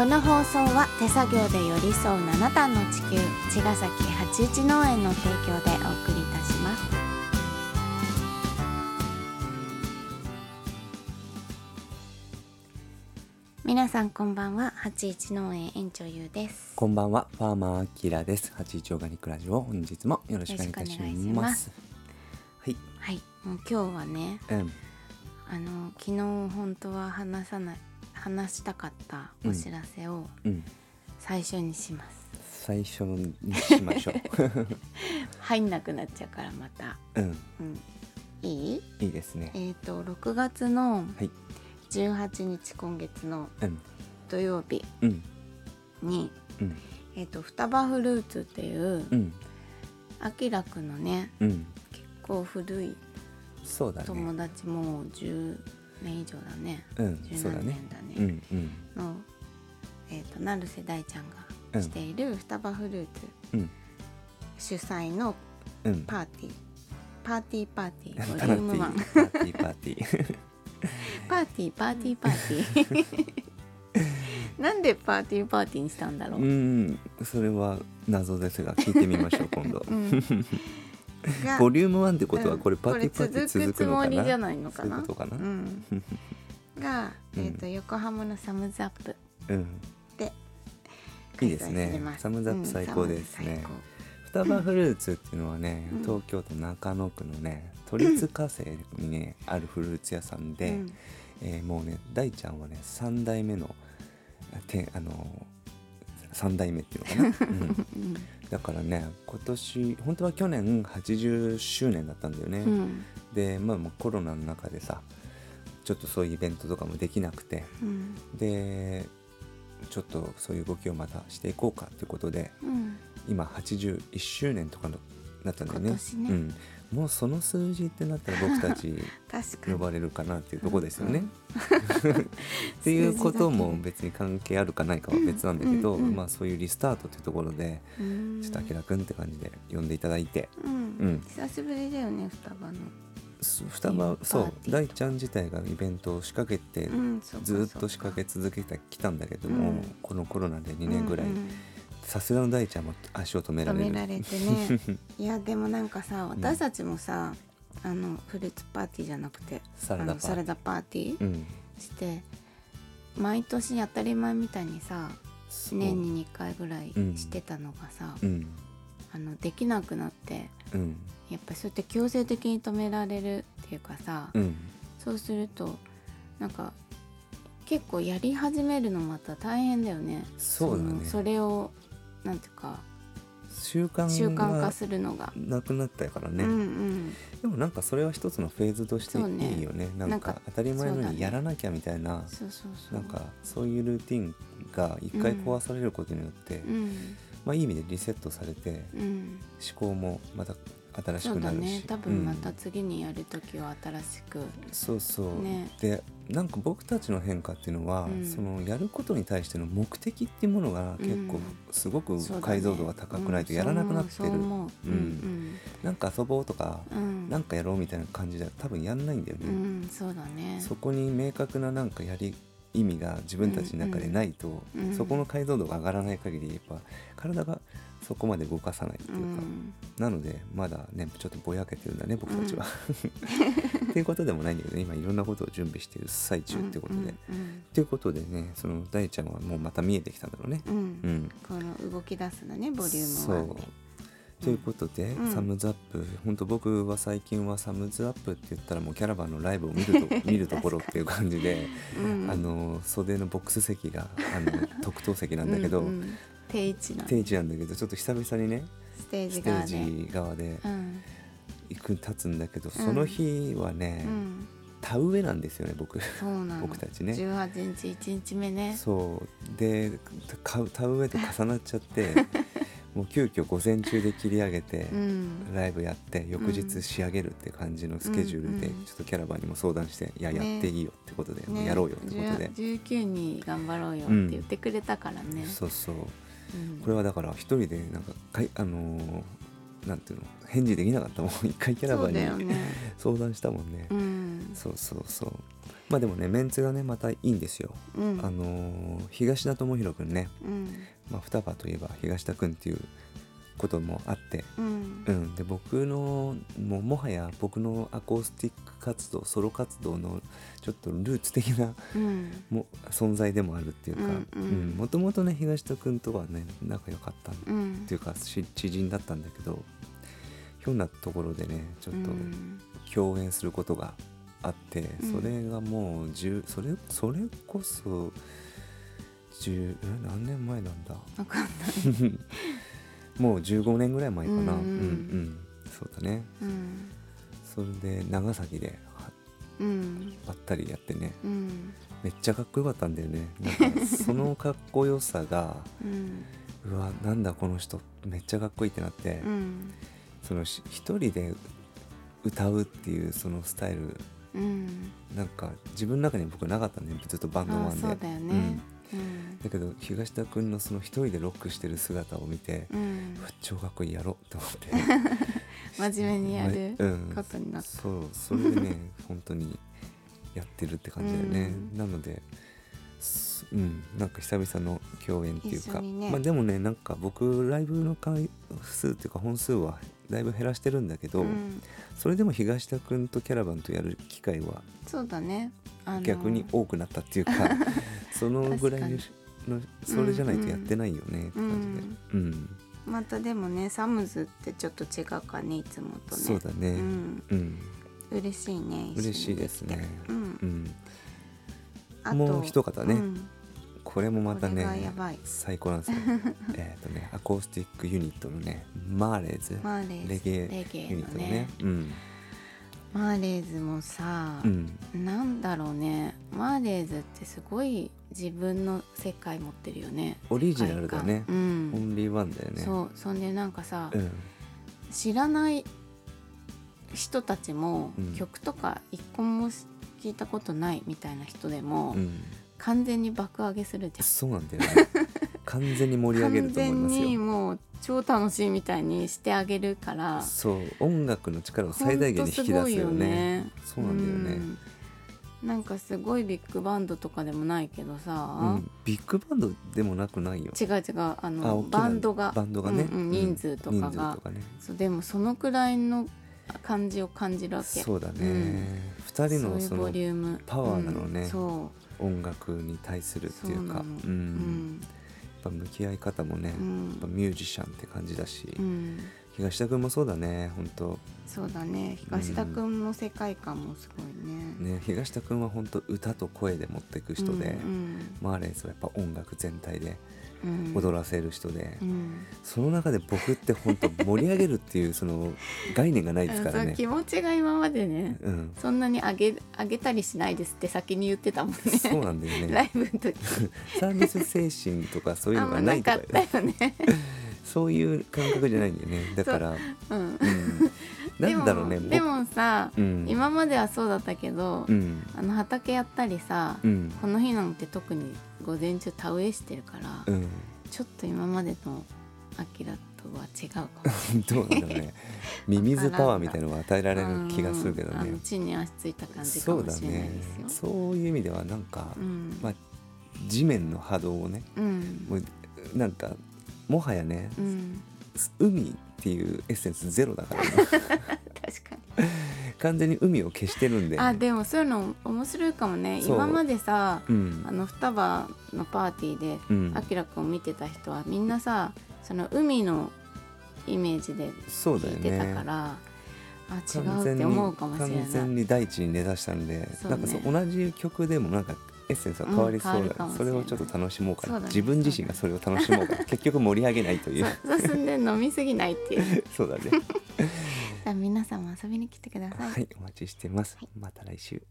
この放送は手作業で寄り添う七段の地球茅ヶ崎八一農園の提供でお送りいたします。皆さんこんばんは八一農園園長ゆうです。こんばんは、ファーマーアキラです。八一オーガニックラジオ、本日もよろしくお願いいたしよろしくお願い。しま。ますすはい、はい。もう今日はねうん、あの昨日本当は話さない話したかったお知らせをうん、最初にします、最初にしましょ 入んなくなっちゃうからまた、う。うん、うん、いい？いいですね。えっ、と6月のはい、18日今月のうん、土曜日うん、に、うん、えー、と双葉フルーツっていううん、あきらくんのねうん、結構古いそうだね。友達もう10年以上だね。うん、十そうだね。何年。だね。うん、うん、の、えー、と成瀬大ちゃんうんがしている双葉フルーツ。うん、主催のうん。パーティー。パーティーパーティー。ボリパュー。ム1ーティー、パーティー、パーティー。パーティーパーティーパーティー。なんでパーティーパーティーにしたんだろう、うん、それは謎ですが、聞いてみましょう、今度。うん。がボリューム1ってことは、うん。これパーティーパーティー続くのかな？これ続くつもりじゃないのかな。かな？うん、が、えーと横浜のサムズアップうん、でいいですね。サムズアップ最高ですね。双葉フルーツっていうのはね、うん。東京都中野区のね都立火星にね、あるフルーツ屋さんで、最高えーもうね大ちゃんはね3代目のてあの3代目っていうのかな、うん、だからね今年本当は去年80周年だったんだよね、うん。でまあコロナの中でさちょっとそういうイベントとかもできなくて。うん。でちょっとそういう動きをまたしていこうかっていうことでうん。今81周年とかのなったんだよね。ね。うん、もうその数字ってなったら僕たち 呼ばれるかなっていうとこですよね。うん。っていうことも別に関係あるかないかは別なんだけど、うんうんまあそういうリスタートっていうところでうん。ちょっとあきらくんって感じで呼んでいただいて、うん。うん。久しぶりだよね双葉の、す双葉そう大ちゃん自体がイベントを仕掛けて、うん、ずーっと仕掛け続けてきたんだけども、うん。このコロナで2年ぐらいうんうんさすがの大ちゃんも足を止めら止れる。められてね。いやでもなんかさ私たちもさ、あのフルーツパーティーじゃなくてサラダパーティー。あのサラダパーティーうん、して毎年当たり前みたいにさ年に2回ぐらいうん。してたのがさ、うん。あのできなくなってうん。やっぱそうやって強制的に止められるっていうかさ、うん。そうするとなんか結構やり始めるのまた大変だよね。そうだね。のそれをなんていうか習慣習慣化がするのが。なくなったからね、うんうん。でもなんかそれは一つのフェーズとしていいよね。ななんんかか当たり前のようにやらなきゃみたいな、そうそうそう。なんかそういうルーティンが一回壊されることによって、うん。まあいい意味でリセットされてうん。思考もまた新しくなるし。ね。多分またうん。次にやる時は新しく、そうそう、ね。でなんか僕たちの変化っていうのは、うん。そのやることに対しての目的っていうものが結構うんすごく解像度が高くないとやらなくなってる、うん。なんか遊ぼうとか、うん。なんかやろうみたいな感じでは多分やんないんだよね、うん。そうだね。そこに明確ななんかやり意味が自分たちの中でないと、うんうんそこの解像度が上がらない限りやっぱ体がそこまで動かさないっていううか、ん。なのでまだねちょっとぼやけてるんだね僕たちは。っていうことでもないんだけどね今いろんなことを準備している最中ってことで。うんということでねその大ちゃんはもうまた見えてきたんだろうね。うん。うん。うん、この動き出すのねボリュームそう。1でということで、うん。サムズアップ。本当僕は最近はサムズアップって言ったらもうキャラバンのライブを見ると 見るところっていう感じで、うん。あの袖のボックス席があの 特等席なんだけど、うんうん。定位置な定位置なんだけどちょっと久々にねステージ側で。ージ側でうん。行く立つんだけど、その日はね、うん。田植えなんですよね僕。そうなの僕たちね。18日1日目ね。そう。でか田植えと重なっちゃって もう急遽午前中で切り上げて、うん。ライブやって翌日仕上げるって感じのスケジュールで、ちょっとキャラバンにも相談して「いやね。やっていいよ」ってことで、ね。やろうよってことで、19に頑張ろうよって言ってくれたからね。そうそう。うん。これはだから一人でなんかかいあのーなんていうの返事できなかったもん。一回キャラバンに相談したもんね、うん。そうそうそう。まあでもねメンツがねまたいいんですよ、うん。あのー東田智弘くんね、うんまあ、双葉といえば東田くんっていうこともあってうん。うん、で僕のもうもはや僕のアコースティック活動ソロ活動のちょっとルーツ的なうん。も存在でもあるっていうかもともとね東田君とはね仲良かったっうん。ていうかし知人だったんだけどひょんなところでねちょっとうん。共演することがあって、うんそれがもう10それそれこそ10え何年前なんだ？わかんない。もう15年ぐらい前かな、うんうん。うんそうだね。うん。それで長崎ではうん。ばったりやってね。うん。めっちゃかっこよかったんだよね。なんか そのかっこよさがうん。うわなんだこの人。めっちゃかっこいいってなって、うん。そのし一人で歌うっていうそのスタイル。うん。なんか自分の中に僕なかったんでずっとバンドマンで。あそうだよねうん。だけど東田君のその一人でロックしてる姿を見て、うん。超かっこいいやろうと思って。真面目にやる うん。ことになった。そうそれでね 本当にやってるって感じだよね、うん。なのですうん。なんか久々の共演っていうか、ね。まあでもねなんか僕ライブの回数っていうか本数はだいぶ減らしてるんだけど、うん。それでも東田君とキャラバンとやる機会はそうだね逆に多くなったっていうか そのぐらいののそれじゃないとやってないよねって感じで。うん、またでもねサムズってちょっと違うかねいつもとね。そうだね。うん。うん。嬉しいね嬉しいですね。うん。もう一方ねうん。これもまたね最高なんですよ。えっとねアコースティックユニットのねマーレーズ、マーレーズ。レゲエユニットのね。のね。うんマーレーズもさ、うん。なんだろうね。マーレーズってすごい自分の世界持ってるよね。オリジナルだね。うん。オンリーワンだよね。そう。そんでなんかさ、うん。知らない人たちも、うん。曲とか一個も聞いたことないみたいな人でも、うん完全に爆上げするじそうなんだよね完全に盛り上げると思いますよ。もう超楽しいみたいにしてあげるから。そう音楽の力を最大限に引き出すよね。そうなんだよね。うん。なんかすごいビッグバンドとかでもないけどさ、うん、ビッグバンドでもなくないよ。違う違う。ああのバンドが。バンドがね、うんうん人数とかが。ね。そうでもそのくらいの感じを感じるわけ。そうだね、うん。二人のそのリューム。パワーなのね。うん。そ音楽に対するっていうか。そうんぱ向き合い方もね、うん。ミュージシャンって感じだし、うん、東田君もそうだね本当。そうだね。東田君の世界観もすごいね。ね東田君は本当歌と声で持っていく人で、うんマーレーズはやっぱ音楽全体でうん。踊らせる人で、うん。その中で僕って本当盛り上げるっていう その概念がないですからね。気持ちが今までねうん。そんなに上げ上げたりしないですって先に言ってたもんね。そうなんだよ ラねイブの時。サービス精神とかそういうのがなとか。ないかったよね。そういう感覚じゃないんだよね。だからうん、うん、なんだろうねでもさ、うん。今まではそうだったけど、うん。あの畑やったりさ、うん。この日なんて特に午前中田植えしてるから、うん。ちょっと今までのアキラとは違うかも。どうなんだろうね。ミミズパワーみたいなのを与えられる気がするけどね。う地に足ついた感じかそうだもしれないねですよ。そういう意味ではなんか、うん。まあ地面の波動をねうん。もうなんかもはやねうん、海っていうエッセンスゼロだから、ね、確かに。完全に海を消してるんであでもそういうの面白いかもね。今までさうん。あの双葉のパーティーでうん。あきらくんを見てた人はみんなさその海のイメージで聞いてたねから、あ違うって思うかもしれない。完全に大地に根ざしたんで、ね。なんかそう同じ曲でもなんかエッセンスが変わりそうだ、るかもしれない。それをちょっと楽しもうかな、ね。自分自身がそれを楽しもうかな。結局盛り上げないという。そうそうすんで飲みすぎないっていう。そうだね。皆さんも遊びに来てください。はいお待ちしてます。また来週